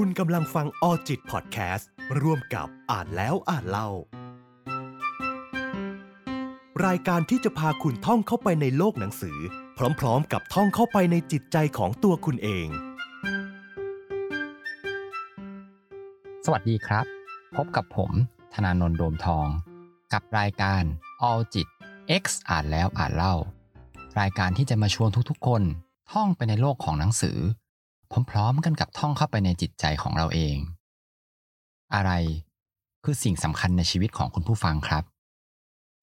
คุณกำลังฟังออจิตพอดแคสต์ร่วมกับอ่านแล้วอ่านเล่า รายการที่จะพาคุณท่องเข้าไปในโลกหนังสือ พร้อมๆ กับท่องเข้าไปในจิตใจของตัวคุณเอง สวัสดีครับ พบกับผมธนานนท์โดมทอง กับรายการ All จิต X อ่านแล้วอ่านเล่า รายการที่จะมาชวนทุกๆ คนท่องไปในโลกของหนังสือ พร้อมๆกันกับท่องเข้าไปในจิตใจของเราเอง อะไรคือสิ่งสำคัญในชีวิตของคุณผู้ฟังครับ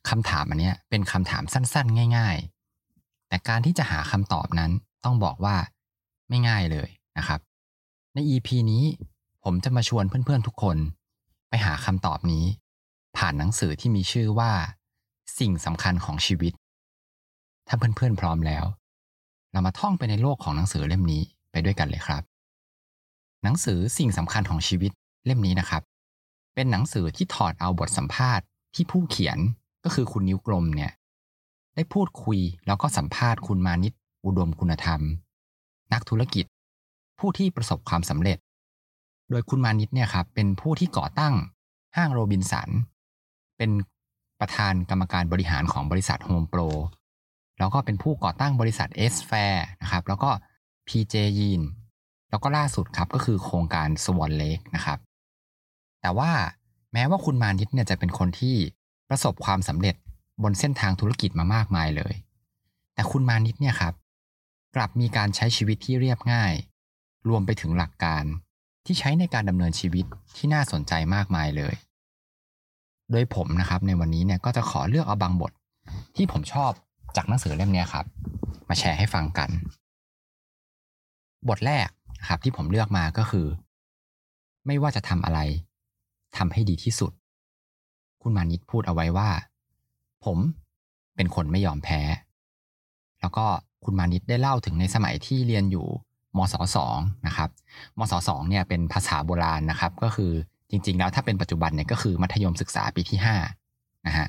คำถามอันนี้เป็นคำถามสั้นๆ ง่าย ๆ แต่การที่จะหาคำตอบนั้นต้องบอกว่าไม่ง่ายเลยนะครับ ใน EP นี้ผมจะมาชวนเพื่อนๆทุกคน ไปหาคำตอบนี้ ผ่านหนังสือที่มีชื่อว่า สิ่งสำคัญของชีวิต ถ้าเพื่อนๆพร้อมแล้ว เรามาท่องไปในโลกของหนังสือเล่มนี้ ไปด้วยกันเลยครับ หนังสือสิ่งสำคัญของชีวิตเล่มนี้นะครับ เป็นหนังสือที่ถอดเอาบทสัมภาษณ์ที่ผู้เขียนก็คือคุณนิ้วกลมเนี่ย ได้พูดคุยแล้วก็สัมภาษณ์คุณมานิตอุดมคุณธรรม นักธุรกิจ ผู้ที่ประสบความสำเร็จ โดยคุณมานิตเนี่ยครับเป็นผู้ที่ก่อตั้งห้างโรบินสัน เป็นประธานกรรมการบริหารของบริษัทโฮมโปรแล้วก็เป็นผู้ก่อตั้งบริษัทเอสแฟร์นะครับ แล้วก็ PJ ยีนแล้วก็ล่าสุดครับก็คือโครงการสวอนเลกนะครับ แต่ว่าแม้ว่าคุณมานิตเนี่ยจะเป็นคนที่ประสบความสำเร็จบนเส้นทางธุรกิจมามากมายเลย แต่คุณมานิตเนี่ยครับ กลับมีการใช้ชีวิตที่เรียบง่าย รวมไปถึงหลักการที่ใช้ในการดำเนินชีวิตที่น่าสนใจมากมายเลย โดยผมนะครับในวันนี้เนี่ยก็จะขอเลือกเอาบางบท ที่ผมชอบจากหนังสือเล่มนี้ครับ มาแชร์ให้ฟังกัน บทแรกครับที่ผมเลือกมาก็คือ ไม่ว่าจะทำอะไรทำให้ดีที่สุด คุณมานิตพูดเอาไว้ว่า ผมเป็นคนไม่ยอมแพ้ แล้วก็คุณมานิตได้เล่าถึงในสมัยที่เรียนอยู่มศสองนะครับมศสองเนี่ยเป็นภาษาโบราณนะครับ ก็คือจริง ๆ แล้วถ้าเป็นปัจจุบันเนี่ยก็คือมัธยมศึกษาปีที่ห้านะฮะ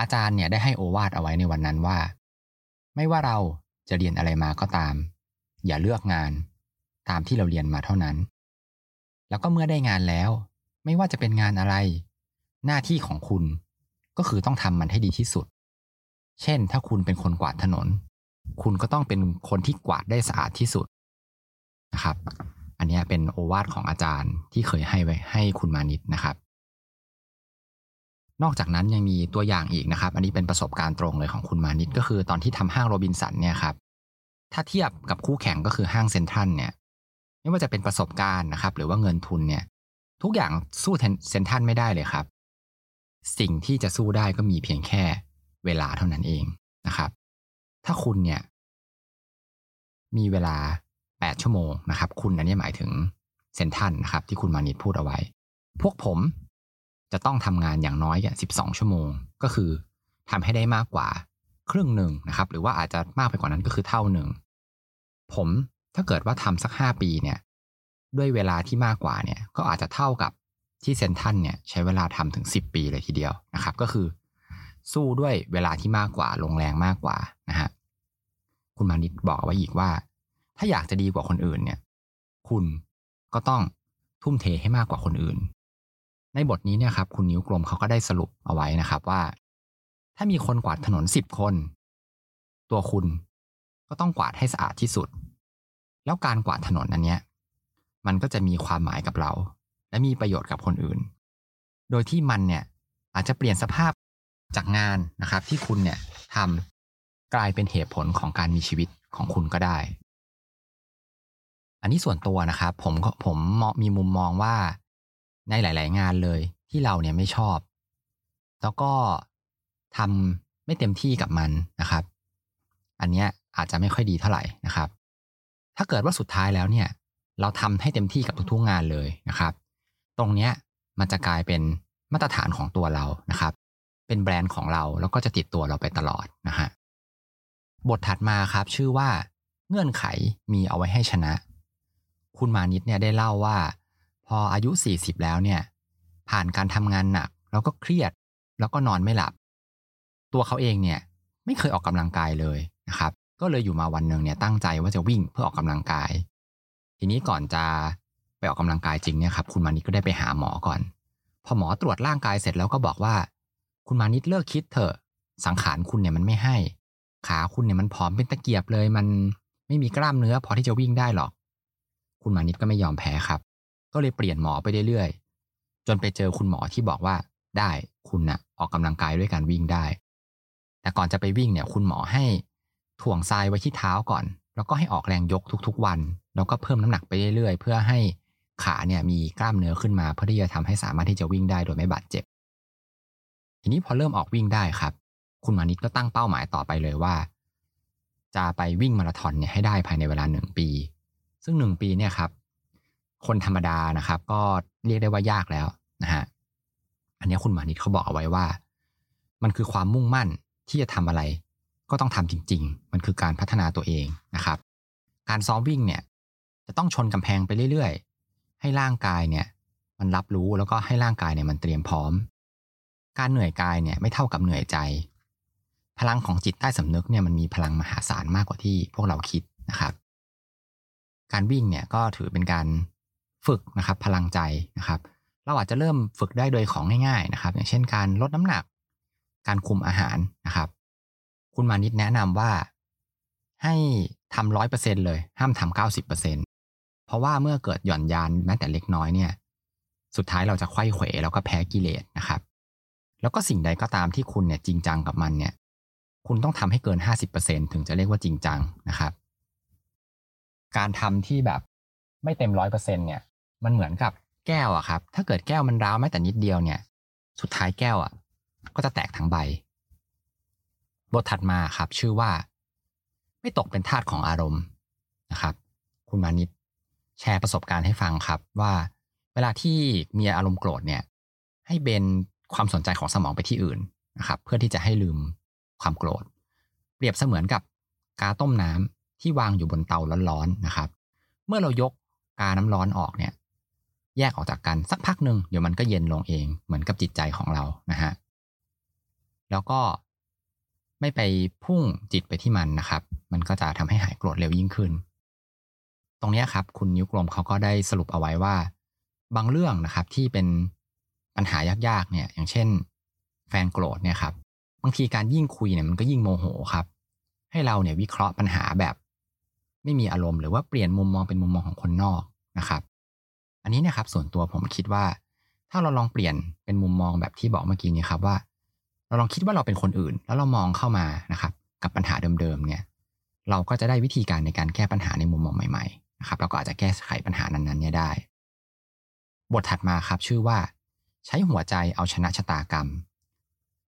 อาจารย์เนี่ยได้ให้โอวาทเอาไว้ในวันนั้นว่า ไม่ว่าเราจะเรียนอะไรมาก็ตาม อย่าเลือกงาน ตามที่เราเรียนมาเท่านั้น แล้วก็เมื่อได้งานแล้ว ไม่ว่าจะเป็นงานอะไร หน้าที่ของคุณก็คือต้องทำมันให้ดีที่สุด เช่น ถ้าคุณเป็นคนกวาดถนน คุณก็ต้องเป็นคนที่กวาดได้สะอาดที่สุดนะครับ อันนี้เป็นโอวาทของอาจารย์ที่เคยให้ไว้ให้คุณมานิตนะครับ นอกจากนั้นยังมีตัวอย่างอีกนะครับ อันนี้เป็นประสบการณ์ตรงเลยของคุณมานิตก็คือตอนที่ทำห้างโรบินสันเนี่ยครับ ถ้าเทียบกับคู่แข่งก็คือห้างเซ็นทรัลเนี่ยไม่ว่าจะเป็นประสบการณ์นะครับ หรือว่าเงินทุนเนี่ย ทุกอย่างสู้เซ็นทรัลไม่ได้เลยครับ สิ่งที่จะสู้ได้ก็มีเพียงแค่เวลาเท่านั้นเองนะครับ ถ้าคุณเนี่ย มีเวลา 8 ชั่วโมงนะครับ คุณอันนี้หมายถึงเซนทันนะครับ ที่คุณมานิดพูดเอาไว้ พวกผมจะต้องทำงานอย่างน้อยแค่12 ชั่วโมง ก็คือทำให้ได้มากกว่า ครึ่งหนึ่งนะครับ หรือว่าอาจจะมากไปกว่านั้นก็คือเท่าหนึ่ง ผมถ้าเกิดว่าทำสัก5ปีเนี่ย ด้วยเวลาที่มากกว่าเนี่ย ก็อาจจะเท่ากับที่เซนทันเนี่ย ใช้เวลาทำถึง10ปีเลยทีเดียวนะครับ ก็คือ สู้ด้วยเวลาที่มากกว่า ลงแรงมากกว่านะฮะคุณมานิดบอกไว้อีกว่า ถ้าอยากจะดีกว่าคนอื่นเนี่ย คุณก็ต้องทุ่มเทให้มากกว่าคนอื่น ในบทนี้เนี่ยครับ คุณนิ้วกลมเขาก็ได้สรุปเอาไว้นะครับว่า ถ้ามีคนกวาดถนนสิบคน ตัวคุณก็ต้องกวาดให้สะอาดที่สุด แล้วการกวาดถนนนั้นเนี้ย มันก็จะมีความหมายกับเรา และมีประโยชน์กับคนอื่น โดยที่มันเนี่ยอาจจะเปลี่ยนสภาพจากงานนะครับ ที่คุณเนี่ยทำกลายเป็นเหตุผลของการมีชีวิตของคุณก็ได้ อันนี้ส่วนตัวนะครับ ผมผมมีมุมมองว่าในหลาย ๆ งานเลยที่เราเนี่ยไม่ชอบ แล้วก็ ทำไม่เต็มที่กับมันนะครับ อันเนี้ยอาจจะไม่ค่อยดีเท่าไหร่นะครับ ถ้าเกิดว่าสุดท้ายแล้วเนี่ย เราทำให้เต็มที่กับทุกๆงานเลยนะครับ ตรงเนี้ยมันจะกลายเป็นมาตรฐานของตัวเรานะครับ เป็นแบรนด์ของเราแล้วก็จะติดตัวเราไปตลอดนะฮะบทถัดมาครับชื่อว่าเงื่อนไขมีเอาไว้ให้ชนะ คุณมานิดเนี่ยได้เล่าว่า พออายุ 40 แล้วเนี่ย ผ่านการทำงานหนัก แล้วก็เครียด แล้วก็นอนไม่หลับ ตัวเขาเองเนี่ยไม่เคยออกกำลังกายเลยนะครับ ก็เลยอยู่มาวันหนึ่งเนี่ยตั้งใจว่าจะวิ่งเพื่อออกกำลังกาย ทีนี้ก่อนจะไปออกกำลังกายจริงเนี่ยครับคุณมานิดก็ได้ไปหาหมอก่อน พอหมอตรวจร่างกายเสร็จแล้วก็บอกว่า คุณมานิดเลิกคิดเถอะสังขารคุณเนี่ยมันไม่ให้ ขาคุณเนี่ยมันผอมเป็นตะเกียบเลย มันไม่มีกล้ามเนื้อพอที่จะวิ่งได้หรอก คุณมานิดก็ไม่ยอมแพ้ครับ ก็เลยเปลี่ยนหมอไปเรื่อยๆจนไปเจอคุณหมอที่บอกว่าได้คุณนะ่ะออกกำลังกายด้วยการวิ่งได้ แต่ก่อนจะไปวิ่งเนี่ยคุณหมอให้ถ่วงทรายไว้ที่เท้าก่อน แล้วก็ให้ออกแรงยกทุกๆวัน แล้วก็เพิ่มน้ำหนักไปเรื่อยๆ เพื่อให้ขาเนี่ยมีกล้ามเนื้อขึ้นมาเพื่อที่จะทำให้สามารถที่จะวิ่งได้โดยไม่บาดเจ็บ ทีนี้พอเริ่มออกวิ่งได้ครับ คุณมานิดก็ตั้งเป้าหมายต่อไปเลยว่า จะไปวิ่งมาราธอนเนี่ยให้ได้ภายในเวลาหนึ่งปี ซึ่งหนึ่งปีเนี่ยครับ คนธรรมดานะครับ ก็เรียกได้ว่ายากแล้วนะฮะอันนี้คุณมานิดเขาบอกเอาไว้ว่า มันคือความมุ่งมั่น ที่จะทำอะไร ก็ต้องทำจริง ๆ มันคือการพัฒนาตัวเองนะครับ การซ้อมวิ่งเนี่ยจะต้องชนกำแพงไปเรื่อยๆ ให้ร่างกายเนี่ยมันรับรู้แล้วก็ให้ร่างกายเนี่ยมันเตรียมพร้อม การเหนื่อยกายเนี่ยไม่เท่ากับเหนื่อยใจ พลังของจิตใต้สำนึกเนี่ยมันมีพลังมหาศาลมากกว่าที่พวกเราคิดนะครับ การวิ่งเนี่ยก็ถือเป็นการฝึกนะครับพลังใจนะครับ เราอาจจะเริ่มฝึกได้โดยของง่ายๆนะครับ อย่างเช่นการลดน้ำหนัก การคุมอาหารนะครับ คุณมานิดแนะนำว่าให้ทำร้อยเปอร์เซ็นเลย ห้ามทำเก้าสิบเปอร์เซ็นเพราะว่าเมื่อเกิดหย่อนยานแม้แต่เล็กน้อยเนี่ย สุดท้ายเราจะไข้เขวแล้วก็แพ้กิเลสนะครับ แล้วก็สิ่งใดก็ตามที่คุณเนี่ยจริงจังกับมันเนี่ย คุณต้องทำให้เกินห้าสิบเปอร์เซ็นถึงจะเรียกว่าจริงจังนะครับ การทำที่แบบไม่เต็มร้อยเปอร์เซ็นเนี่ย มันเหมือนกับแก้วอะครับ ถ้าเกิดแก้วมันร้าวแม้แต่นิดเดียวเนี่ย สุดท้ายแก้วอะ ก็จะแตกทั้งใบบทถัดมาครับ ชื่อว่า ไม่ตกเป็นทาสของอารมณ์นะครับ คุณมานิดแชร์ประสบการณ์ให้ฟังครับ ว่าเวลาที่มีอารมณ์โกรธเนี่ย ให้เบนความสนใจของสมองไปที่อื่นนะครับ เพื่อที่จะให้ลืมความโกรธ เปรียบเสมือนกับกาต้มน้ำที่วางอยู่บนเตาร้อนๆนะครับ เมื่อเรายกกาน้ำร้อนออกเนี่ย แยกออกจากกันสักพักหนึ่งเดี๋ยวมันก็เย็นลงเองเหมือนกับจิตใจของเรานะฮะ แล้วก็ไม่ไปพุ่งจิตไปที่มันนะครับ มันก็จะทำให้หายโกรธเร็วยิ่งขึ้น ตรงนี้ครับ คุณนิ้วกลมเขาก็ได้สรุปเอาไว้ว่า บางเรื่องนะครับที่เป็นปัญหายากๆเนี่ย อย่างเช่น แฟนโกรธเนี่ยครับบางทีการยิ่งคุยเนี่ยมันก็ยิ่งโมโหครับ ให้เราเนี่ยวิเคราะห์ปัญหาแบบ ไม่มีอารมณ์หรือว่าเปลี่ยนมุมมองเป็นมุมมองของคนนอกนะครับ อันนี้เนี่ยครับส่วนตัวผมคิดว่า ถ้าเราลองเปลี่ยนเป็นมุมมองแบบที่บอกเมื่อกี้นี้ครับว่า เราลองคิดว่าเราเป็นคนอื่น แล้วเรามองเข้ามานะครับกับปัญหาเดิมๆเนี่ยเราก็จะได้วิธีการในการแก้ปัญหาในมุมมองใหม่ๆนะครับแล้วก็อาจจะแก้ไขปัญหานั้นๆเนี่ยได้ บทถัดมาครับชื่อว่า ใช้หัวใจเอาชนะชะตากรรม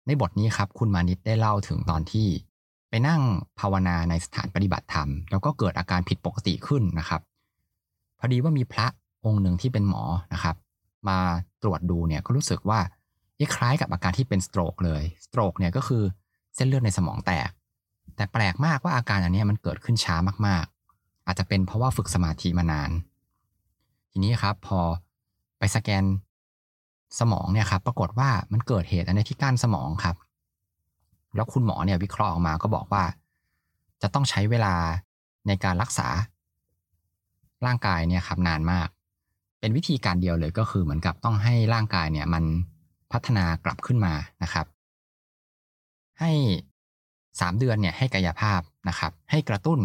ในบทนี้ครับคุณมานิตได้เล่าถึงตอนที่ ไปนั่งภาวนาในสถานปฏิบัติธรรม แล้วก็เกิดอาการผิดปกติขึ้นนะครับ พอดีว่ามีพระองค์หนึ่งที่เป็นหมอนะครับ มาตรวจดูเนี่ยก็รู้สึกว่า คล้ายกับอาการที่เป็นสโตรกเลยสโตรกเนี่ยก็คือเส้นเลือดในสมองแตก แต่แปลกมากว่าอาการอันนี้มันเกิดขึ้นช้ามากๆ อาจจะเป็นเพราะว่าฝึกสมาธิมานาน ทีนี้ครับพอไปสแกนสมองเนี่ยครับปรากฏว่ามันเกิดเหตุอันนี้ที่ก้านสมองครับ แล้วคุณหมอเนี่ยวิเคราะห์ออกมาก็บอกว่า จะต้องใช้เวลาในการรักษา ร่างกายเนี่ยครับนานมาก เป็นวิธีการเดียวเลยก็คือเหมือนกับต้องให้ร่างกายเนี่ยมัน พัฒนากลับขึ้นมานะครับ ให้สามเดือนเนี่ยให้กายภาพนะครับ ให้กระตุ้น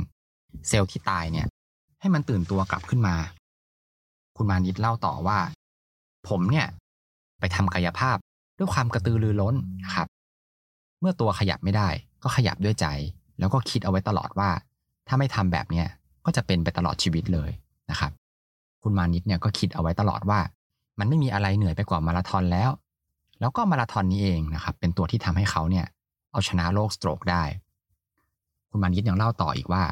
เซลล์ที่ตายเนี่ย ให้มันตื่นตัวกลับขึ้นมา คุณมานิดเล่าต่อว่า ผมเนี่ย ไปทำกายภาพด้วยความกระตือรือร้นนะครับ เมื่อตัวขยับไม่ได้ก็ขยับด้วยใจ แล้วก็คิดเอาไว้ตลอดว่า ถ้าไม่ทำแบบเนี้ยก็จะเป็นไปตลอดชีวิตเลยนะครับ คุณมานิดเนี่ยก็คิดเอาไว้ตลอดว่า มันไม่มีอะไรเหนื่อยไปกว่ามาราธอนแล้ว แล้วก็มาราธอนนี้เองนะครับ เป็นตัวที่ทำให้เขาเนี่ย เอาชนะโรคสโตรกได้ คุณมานิดยังเล่าต่ออีกว่า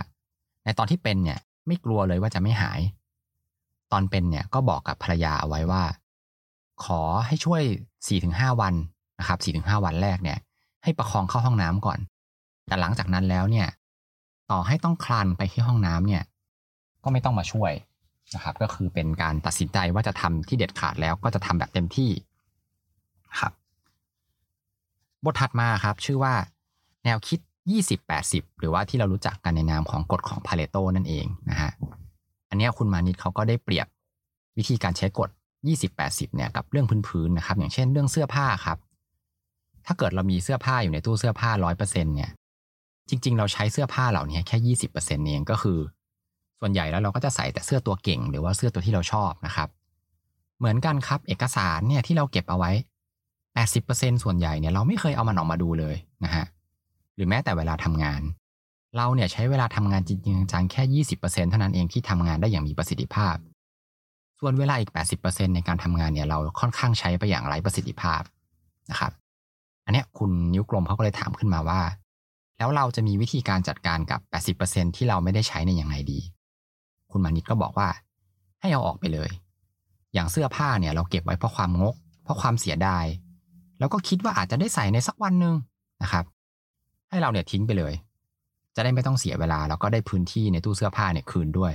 ในตอนที่เป็นเนี่ย ไม่กลัวเลยว่าจะไม่หาย ตอนเป็นเนี่ยก็บอกกับภรรยาเอาไว้ว่า ขอให้ช่วย4-5วันนะครับ4-5วันแรกเนี่ย ให้ประคองเข้าห้องน้ำก่อน แต่หลังจากนั้นแล้วเนี่ย ต่อให้ต้องคลานไปที่ห้องน้ำเนี่ย ก็ไม่ต้องมาช่วยนะครับ ก็คือเป็นการตัดสินใจว่าจะทำที่เด็ดขาดแล้วก็จะทำแบบเต็มที่ ครับ บทถัดมาครับ ชื่อว่าแนวคิด 20-80 หรือว่าที่เรารู้จักกันในนามของกฎของพาเลโตนั่นเองนะฮะอันนี้คุณมานิดเขาก็ได้เปรียบวิธีการใช้กฎ 20-80 เนี่ยกับเรื่องพื้นๆนะครับ อย่างเช่นเรื่องเสื้อผ้าครับ ถ้าเกิดเรามีเสื้อผ้าอยู่ในตู้เสื้อผ้า 100%เนี่ย จริง ๆ เราใช้เสื้อผ้าเหล่านี้แค่ 20%เองก็คือ ส่วนใหญ่แล้วเราก็จะใส่แต่เสื้อตัวเก่ง หรือว่าเสื้อตัวที่เราชอบนะครับ เหมือนกันครับ เอกสารเนี่ยที่เราเก็บเอาไว้ 80%ส่วนใหญ่เนี่ยเราไม่เคยเอามันออกมาดูเลยนะฮะหรือแม้แต่เวลาทำงาน เราเนี่ยใช้เวลาทำงานจริงจังแค่ 20%เท่านั้นเองที่ทำงานได้อย่างมีประสิทธิภาพ ส่วนเวลาอีก 80%ในการทำงานเนี่ยเราค่อนข้างใช้ไปอย่างไร้ประสิทธิภาพนะครับ อันเนี้ยคุณนิ้วกลมเขาก็เลยถามขึ้นมาว่า แล้วเราจะมีวิธีการจัดการกับ 80%ที่เราไม่ได้ใช้ในอย่างไรดี คุณมานิดก็บอกว่า ให้เอาออกไปเลย อย่างเสื้อผ้าเนี่ยเราเก็บไว้เพราะความงก เพราะความเสียดาย แล้วก็คิดว่าอาจจะได้ใส่ในสักวันหนึ่งนะครับ ให้เราเนี่ยทิ้งไปเลย จะได้ไม่ต้องเสียเวลา แล้วก็ได้พื้นที่ในตู้เสื้อผ้าเนี่ยคืนด้วย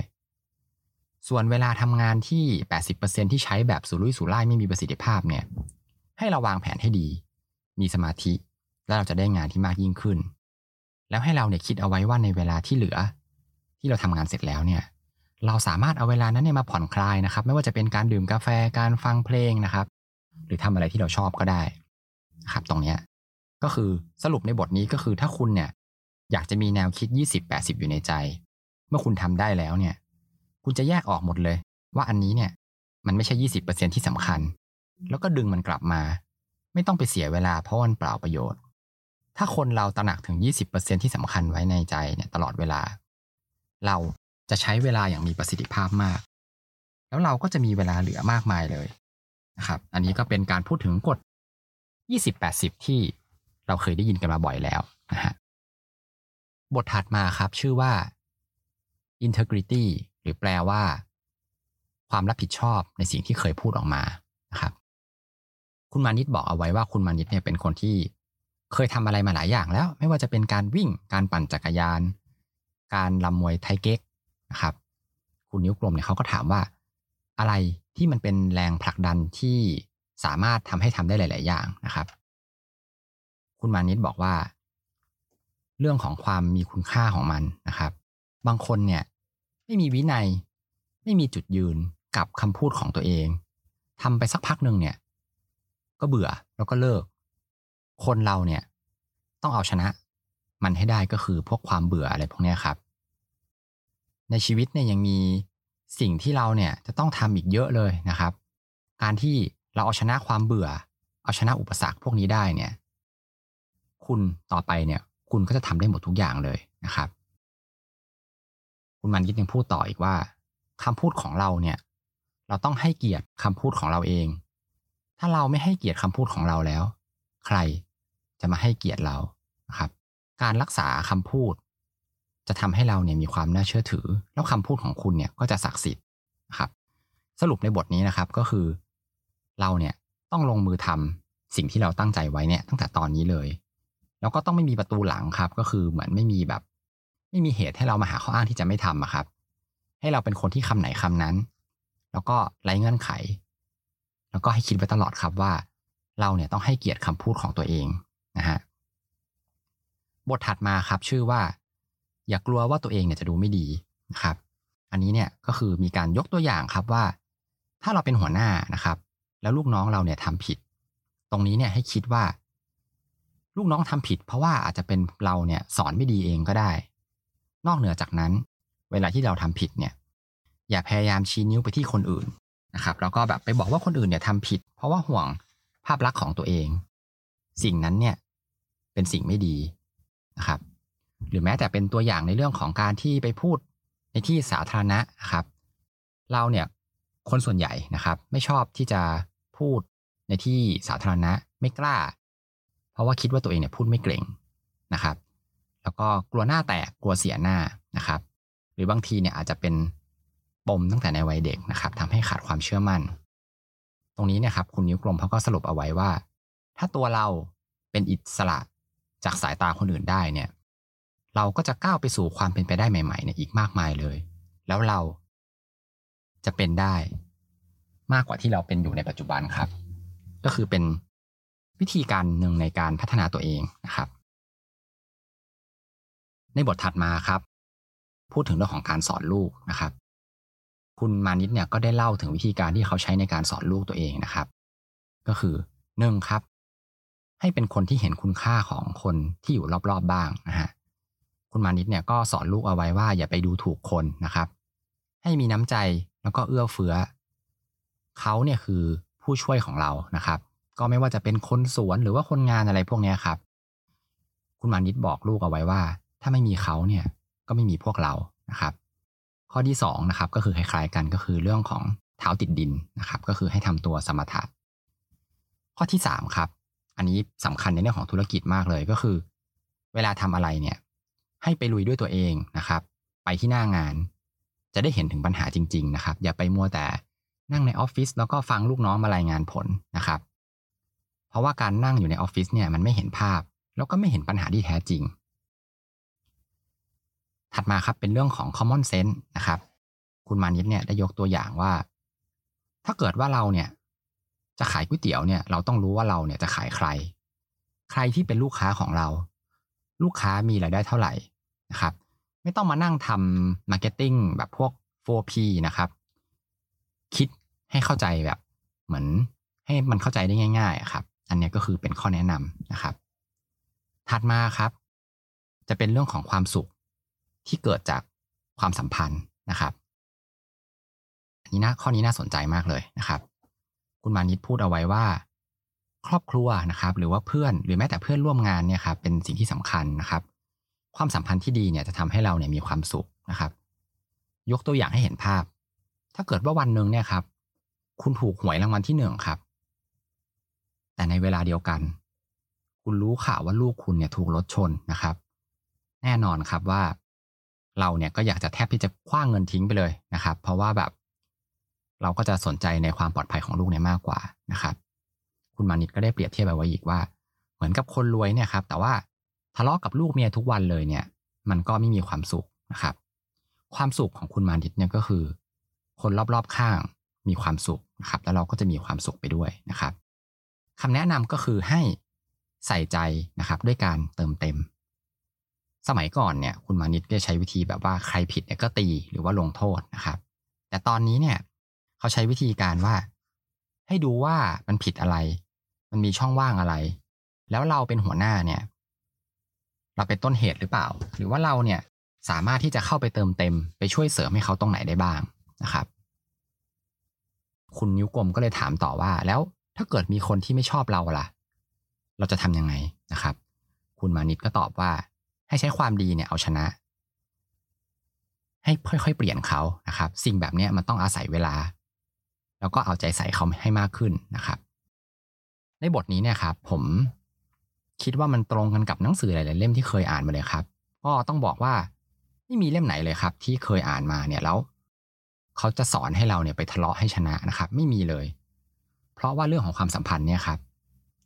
ส่วนเวลาทำงานที่ 80%ที่ใช้แบบสุรุ่ยสุร่ายไม่มีประสิทธิภาพเนี่ย ให้เราวางแผนให้ดี มีสมาธิ แล้วเราจะได้งานที่มากยิ่งขึ้น แล้วให้เราเนี่ยคิดเอาไว้ว่าในเวลาที่เหลือ ที่เราทำงานเสร็จแล้วเนี่ย เราสามารถเอาเวลานั้นเนี่ยมาผ่อนคลายนะครับ ไม่ว่าจะเป็นการดื่มกาแฟ การฟังเพลงนะครับ หรือทำอะไรที่เราชอบก็ได้ ครับตรงเนี้ยก็คือสรุปในบทนี้ก็คือถ้าคุณเนี่ย อยากจะมีแนวคิด 20-80 อยู่ในใจ เมื่อคุณทำได้แล้วเนี่ย คุณจะแยกออกหมดเลย ว่าอันนี้เนี่ย มันไม่ใช่ 20%ที่สำคัญ แล้วก็ดึงมันกลับมา ไม่ต้องไปเสียเวลาเพราะมันเปล่าประโยชน์ ถ้าคนเราตระหนักถึง 20%ที่สำคัญไว้ในใจเนี่ยตลอดเวลา เราจะใช้เวลาอย่างมีประสิทธิภาพมาก แล้วเราก็จะมีเวลาเหลือมากมายเลยนะครับ อันนี้ก็เป็นการพูดถึงกฎ 20-80 ที่เราเคยได้ยินกันมาบ่อยแล้วนะฮะบทถัดมาครับชื่อว่า integrity หรือแปลว่า ความรับผิดชอบในสิ่งที่เคยพูดออกมานะครับคุณมานิดบอกเอาไว้ว่าคุณมานิดเนี่ยเป็นคนที่เคยทำอะไรมาหลายอย่างแล้ว ไม่ว่าจะเป็นการวิ่งการปั่นจักรยาน การลำมวยไทเก๊กนะครับ คุณนิ้วกลมเนี่ยเขาก็ถามว่า อะไรที่มันเป็นแรงผลักดันที่ สามารถทำให้ทำได้หลาย ๆ อย่างนะครับ คุณมานิดบอกว่า เรื่องของความมีคุณค่าของมันนะครับ บางคนเนี่ย ไม่มีวินัย ไม่มีจุดยืนกับคำพูดของตัวเองทำไปสักพักหนึ่งเนี่ย ก็เบื่อแล้วก็เลิก คนเราเนี่ย ต้องเอาชนะ มันให้ได้ก็คือพวกความเบื่ออะไรพวกนี้ครับ ในชีวิตเนี่ยยังมีสิ่งที่เราเนี่ยจะต้องทำอีกเยอะเลยนะครับ การที่ เราเอาชนะความเบื่อ เอาชนะอุปสรรคพวกนี้ได้เนี่ย คุณต่อไปเนี่ย คุณก็จะทำได้หมดทุกอย่างเลยนะครับ คุณมันยิดยังพูดต่ออีกว่าคำพูดของเราเนี่ย เราต้องให้เกียรติคำพูดของเราเอง ถ้าเราไม่ให้เกียรติคำพูดของเราแล้ว ใครจะมาให้เกียรติเรานะครับ การรักษาคำพูด จะทำให้เราเนี่ยมีความน่าเชื่อถือ แล้วคำพูดของคุณเนี่ยก็จะศักดิ์สิทธิ์นะครับ สรุปในบทนี้นะครับก็คือ เราเนี่ยต้องลงมือทำสิ่งที่เราตั้งใจไว้เนี่ยตั้งแต่ตอนนี้เลย แล้วก็ต้องไม่มีประตูหลังครับ ก็คือเหมือนไม่มีแบบ ไม่มีเหตุให้เรามาหาข้ออ้างที่จะไม่ทำอะครับ ให้เราเป็นคนที่คำไหนคำนั้น แล้วก็ไร้เงื่อนไข แล้วก็ให้คิดไว้ตลอดครับว่า เราเนี่ยต้องให้เกียรติคำพูดของตัวเองนะฮะบทถัดมาครับชื่อว่า อย่ากลัวว่าตัวเองเนี่ยจะดูไม่ดีนะครับ อันนี้เนี่ยก็คือมีการยกตัวอย่างครับว่า ถ้าเราเป็นหัวหน้านะครับ แล้วลูกน้องเราเนี่ยทำผิด ตรงนี้เนี่ยให้คิดว่า ลูกน้องทำผิด เพราะว่าอาจจะเป็นเราเนี่ยสอนไม่ดีเองก็ได้ นอกเหนือจากนั้น เวลาที่เราทำผิดเนี่ย อย่าพยายามชี้นิ้วไปที่คนอื่นนะครับ แล้วก็แบบไปบอกว่าคนอื่นเนี่ยทำผิด เพราะว่าห่วงภาพลักษณ์ของตัวเอง สิ่งนั้นเนี่ยเป็นสิ่งไม่ดีนะครับ หรือแม้แต่เป็นตัวอย่างในเรื่องของการที่ไปพูดในที่สาธารณะนะครับ เราเนี่ยคนส่วนใหญ่นะครับ ไม่ชอบที่จะ พูดในที่สาธารณะไม่กล้า เพราะว่าคิดว่าตัวเองเนี่ยพูดไม่เก่งนะครับ แล้วก็กลัวหน้าแตกกลัวเสียหน้านะครับ หรือบางทีเนี่ยอาจจะเป็นปมตั้งแต่ในวัยเด็กนะครับทำให้ขาดความเชื่อมั่น ตรงนี้เนี่ยครับคุณนิ้วกลมเขาก็สรุปเอาไว้ว่า ถ้าตัวเราเป็นอิสระจากสายตาคนอื่นได้เนี่ย เราก็จะก้าวไปสู่ความเป็นไปได้ใหม่ๆเนี่ยอีกมากมายเลย แล้วเราจะเป็นได้ มากกว่าที่เราเป็นอยู่ในปัจจุบันครับ ก็คือเป็นวิธีการหนึ่งในการพัฒนาตัวเองนะครับ ในบทถัดมาครับ พูดถึงเรื่องของการสอนลูกนะครับ คุณมานิดเนี่ยก็ได้เล่าถึงวิธีการที่เขาใช้ในการสอนลูกตัวเองนะครับ ก็คือหนึ่งครับ ให้เป็นคนที่เห็นคุณค่าของคนที่อยู่รอบๆบ้างนะฮะคุณมานิดเนี่ยก็สอนลูกเอาไว้ว่าอย่าไปดูถูกคนนะครับ ให้มีน้ำใจแล้วก็เอื้อเฟื้อ เขาเนี่ยคือผู้ช่วยของเรานะครับ ก็ไม่ว่าจะเป็นคนสวนหรือว่าคนงานอะไรพวกนี้ครับ คุณมานิดบอกลูกเอาไว้ว่า ถ้าไม่มีเขาเนี่ยก็ไม่มีพวกเรานะครับ ข้อที่2นะครับก็คือคล้ายๆกันก็คือเรื่องของเท้าติดดินนะครับ ก็คือให้ทำตัวสมถะข้อที่3ครับ อันนี้สำคัญในเรื่องของธุรกิจมากเลยก็คือ เวลาทำอะไรเนี่ย ให้ไปลุยด้วยตัวเองนะครับ ไปที่หน้างาน จะได้เห็นถึงปัญหาจริง ๆ นะครับ อย่าไปมัวแต่ นั่งในออฟฟิศแล้วก็ฟังลูกน้องมารายงานผลนะครับ เพราะว่าการนั่งอยู่ในออฟฟิศเนี่ยมันไม่เห็นภาพ แล้วก็ไม่เห็นปัญหาที่แท้จริง ถัดมาครับเป็นเรื่องของ common sense นะครับ คุณมานิดเนี่ยได้ยกตัวอย่างว่า ถ้าเกิดว่าเราเนี่ย จะขายก๋วยเตี๋ยวเนี่ย เราต้องรู้ว่าเราเนี่ยจะขายใคร ใครที่เป็นลูกค้าของเรา ลูกค้ามีรายได้เท่าไหร่นะครับ ไม่ต้องมานั่งทำ marketing แบบพวก 4P นะครับ คิด ให้เข้าใจแบบเหมือนให้มันเข้าใจได้ง่ายๆครับ อันนี้ก็คือเป็นข้อแนะนำนะครับ ถัดมาครับ จะเป็นเรื่องของความสุขที่เกิดจากความสัมพันธ์นะครับอันนี้นะข้อนี้น่าสนใจมากเลยนะครับ คุณมานิดพูดเอาไว้ว่า ครอบครัวนะครับ หรือว่าเพื่อนหรือแม้แต่เพื่อนร่วมงานเนี่ยครับเป็นสิ่งที่สำคัญนะครับ ความสัมพันธ์ที่ดีเนี่ยจะทำให้เราเนี่ยมีความสุขนะครับ ยกตัวอย่างให้เห็นภาพ ถ้าเกิดว่าวันหนึ่งเนี่ยครับ คุณถูกหวยรางวัลที่หนึ่งครับ แต่ในเวลาเดียวกัน คุณรู้ข่าวว่าลูกคุณเนี่ยถูกรถชนนะครับ แน่นอนครับว่า เราเนี่ยก็อยากจะแทบที่จะคว้างเงินทิ้งไปเลยนะครับ เพราะว่าแบบ เราก็จะสนใจในความปลอดภัยของลูกเนี่ยมากกว่านะครับ คุณมานิดก็ได้เปรียบเทียบไปไว้อีกว่า เหมือนกับคนรวยเนี่ยครับ แต่ว่าทะเลาะกับลูกเมียทุกวันเลยเนี่ย มันก็ไม่มีความสุขนะครับ ความสุขของคุณมานิดเนี่ยก็คือ คนรอบๆข้าง มีความสุขนะครับแล้วเราก็จะมีความสุขไปด้วยนะครับคำแนะนำก็คือให้ใส่ใจนะครับ ด้วยการเติมเต็ม สมัยก่อนเนี่ย คุณมานิดก็ใช้วิธีแบบว่าใครผิดเนี่ยก็ตีหรือว่าลงโทษนะครับ แต่ตอนนี้เนี่ย เขาใช้วิธีการว่า ให้ดูว่ามันผิดอะไร มันมีช่องว่างอะไร แล้วเราเป็นหัวหน้าเนี่ย เราเป็นต้นเหตุหรือเปล่า หรือว่าเราเนี่ยสามารถที่จะเข้าไปเติมเต็ม ไปช่วยเสริมให้เขาตรงไหนได้บ้างนะครับ คุณนิ้วกลมก็เลยถามต่อว่า แล้วถ้าเกิดมีคนที่ไม่ชอบเราล่ะ เราจะทำยังไงนะครับ คุณมานิดก็ตอบว่า ให้ใช้ความดีเนี่ยเอาชนะ ให้ค่อยๆเปลี่ยนเขานะครับ สิ่งแบบนี้มันต้องอาศัยเวลา แล้วก็เอาใจใส่เขาให้มากขึ้นนะครับ ในบทนี้เนี่ยครับ ผมคิดว่ามันตรงกันกับหนังสือหลายๆเล่มที่เคยอ่านมาเลยครับ ก็ต้องบอกว่าไม่มีเล่มไหนเลยครับ ที่เคยอ่านมาเนี่ยแล้ว เขาจะสอนให้เราเนี่ยไปทะเลาะให้ชนะนะครับ ไม่มีเลย เพราะว่าเรื่องของความสัมพันธ์เนี่ยครับ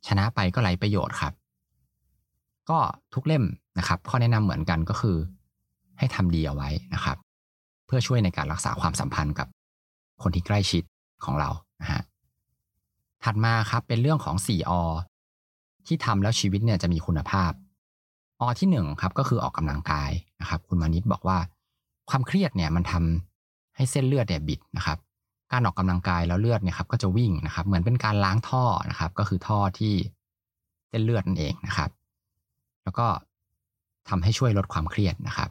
ชนะไปก็ไร้ประโยชน์ครับ ก็ทุกเล่มนะครับ ข้อแนะนำเหมือนกันก็คือ ให้ทำดีเอาไว้นะครับ เพื่อช่วยในการรักษาความสัมพันธ์กับ คนที่ใกล้ชิดของเรานะฮะถัดมาครับเป็นเรื่องของ 4อที่ทำแล้วชีวิตเนี่ยจะมีคุณภาพอที่1ครับก็คือออกกำลังกายนะครับ คุณมานิดบอกว่า ความเครียดเนี่ยมันทำ ให้เส้นเลือดเนี่ยบิดนะครับการออกกำลังกายแล้วเลือดเนี่ยครับก็จะวิ่งนะครับ เหมือนเป็นการล้างท่อนะครับ ก็คือท่อที่เส้นเลือดนั่นเองนะครับ แล้วก็ทำให้ช่วยลดความเครียดนะครับ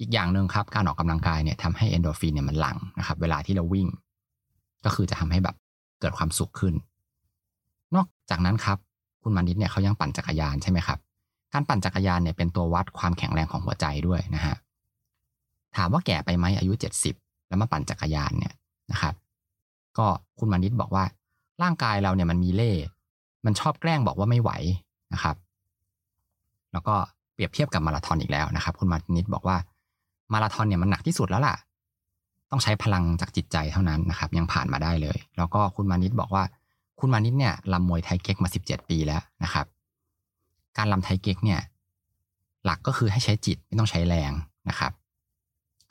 อีกอย่างหนึ่งครับ การออกกำลังกายเนี่ยทำให้เอนโดฟินเนี่ยมันหลั่งนะครับ เวลาที่เราวิ่ง ก็คือจะทำให้แบบเกิดความสุขขึ้น นอกจากนั้นครับ คุณมานิดเนี่ยเขายังปั่นจักรยานใช่ไหมครับ การปั่นจักรยานเนี่ยเป็นตัววัดความแข็งแรงของหัวใจด้วยนะฮะถามว่าแก่ไปไหมอายุเจ็ดสิบ แล้วมาปั่นจักรยานเนี่ยนะครับ ก็คุณมานิดบอกว่า ร่างกายเราเนี่ยมันมีเล่มันชอบแกล้งบอกว่าไม่ไหวนะครับ แล้วก็เปรียบเทียบกับมาราธอนอีกแล้วนะครับ คุณมานิดบอกว่า มาราธอนเนี่ยมันหนักที่สุดแล้วล่ะ ต้องใช้พลังจากจิตใจเท่านั้นนะครับ ยังผ่านมาได้เลย แล้วก็คุณมานิดบอกว่า คุณมานิดเนี่ยลำมวยไทเก๊กมาสิบเจ็ดปีแล้วนะครับ การลำไทเก๊กเนี่ย หลักก็คือให้ใช้จิตไม่ต้องใช้แรงนะครับ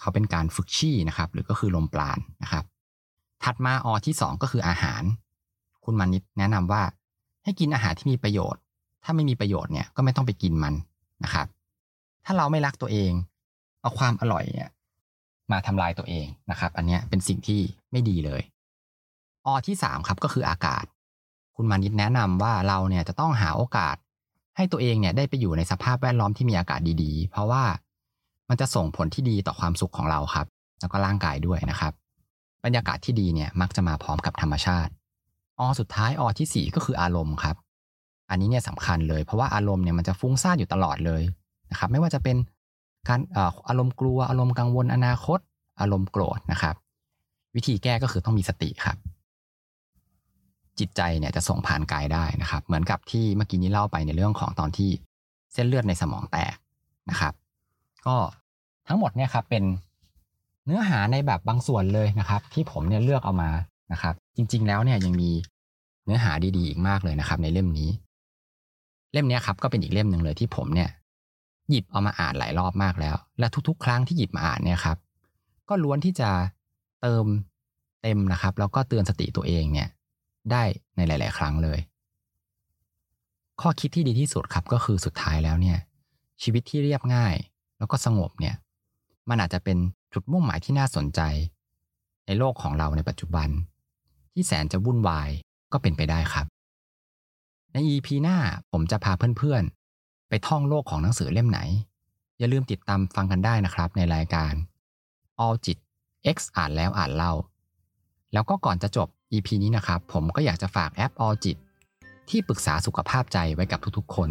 เขาเป็นการฝึกชี่นะครับ หรือก็คือลมปราณนะครับ ถัดมาอที่สองก็คืออาหาร คุณมานิดแนะนำว่าให้กินอาหารที่มีประโยชน์ ถ้าไม่มีประโยชน์เนี่ยก็ไม่ต้องไปกินมันนะครับ ถ้าเราไม่รักตัวเอง เอาความอร่อยเนี่ยมาทำลายตัวเองนะครับ อันนี้เป็นสิ่งที่ไม่ดีเลย อที่สามครับก็คืออากาศ คุณมานิดแนะนำว่าเราเนี่ยจะต้องหาโอกาสให้ตัวเองเนี่ยได้ไปอยู่ในสภาพแวดล้อมที่มีอากาศดีๆ เพราะว่า มันจะส่งผลที่ดีต่อความสุขของเราครับ แล้วก็ร่างกายด้วยนะครับ บรรยากาศที่ดีเนี่ยมักจะมาพร้อมกับธรรมชาติอสุดท้ายอที่สี่ก็คืออารมณ์ครับ อันนี้เนี่ยสำคัญเลย เพราะว่าอารมณ์เนี่ยมันจะฟุ้งซ่านอยู่ตลอดเลยนะครับ ไม่ว่าจะเป็นการอารมณ์กลัวอารมณ์กังวลอนาคต อารมณ์โกรธนะครับ วิธีแก้ก็คือต้องมีสติครับ จิตใจเนี่ยจะส่งผ่านกายได้นะครับ เหมือนกับที่เมื่อกี้นี้เล่าไปในเรื่องของตอนที่เส้นเลือดในสมองแตกนะครับ ก็ ทั้งหมดเนี่ยครับเป็นเนื้อหาในแบบบางส่วนเลยนะครับ ที่ผมเนี่ยเลือกเอามานะครับ จริง ๆ แล้วเนี่ยยังมีเนื้อหาดีๆอีกมากเลยนะครับ ในเล่มนี้ เล่มนี้ครับก็เป็นอีกเล่มหนึ่งเลยที่ผมเนี่ย หยิบเอามาอ่านหลายรอบมากแล้ว และทุกๆ ครั้งที่หยิบมาอ่านเนี่ยครับ ก็ล้วนที่จะเติมเต็มนะครับ แล้วก็เตือนสติตัวเองเนี่ย ได้ในหลาย ๆ ครั้งเลย ข้อคิดที่ดีที่สุดครับก็คือสุดท้ายแล้วเนี่ย ชีวิตที่เรียบง่าย แล้วก็สงบเนี่ย มันอาจจะเป็นจุดมุ่งหมายที่น่าสนใจ ในโลกของเราในปัจจุบัน ที่แสนจะวุ่นวายก็เป็นไปได้ครับ ใน EP หน้าผมจะพาเพื่อนๆ ไปท่องโลกของหนังสือเล่มไหน อย่าลืมติดตามฟังกันได้นะครับในรายการ All จิต X อ่านแล้วอ่านเล่า แล้วก็ก่อนจะจบ EP นี้นะครับ ผมก็อยากจะฝากแอป All จิต ที่ปรึกษาสุขภาพใจไว้กับทุกๆคน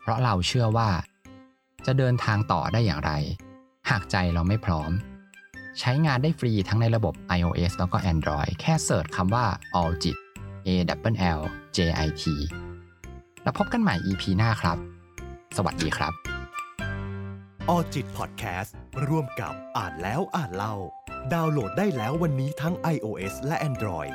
เพราะเราเชื่อว่า จะเดินทางต่อได้อย่างไร หากใจเราไม่พร้อม ใช้งานได้ฟรีทั้งในระบบ iOS แล้วก็ Android แค่เสิร์ชคำว่า All จิต A W L J I T แล้วพบกันใหม่ EP หน้าครับ สวัสดีครับออจิตพอดแคสต์ร่วมกับอ่านแล้วอ่านเล่า ดาวน์โหลดได้แล้ววันนี้ทั้ง iOS และ Android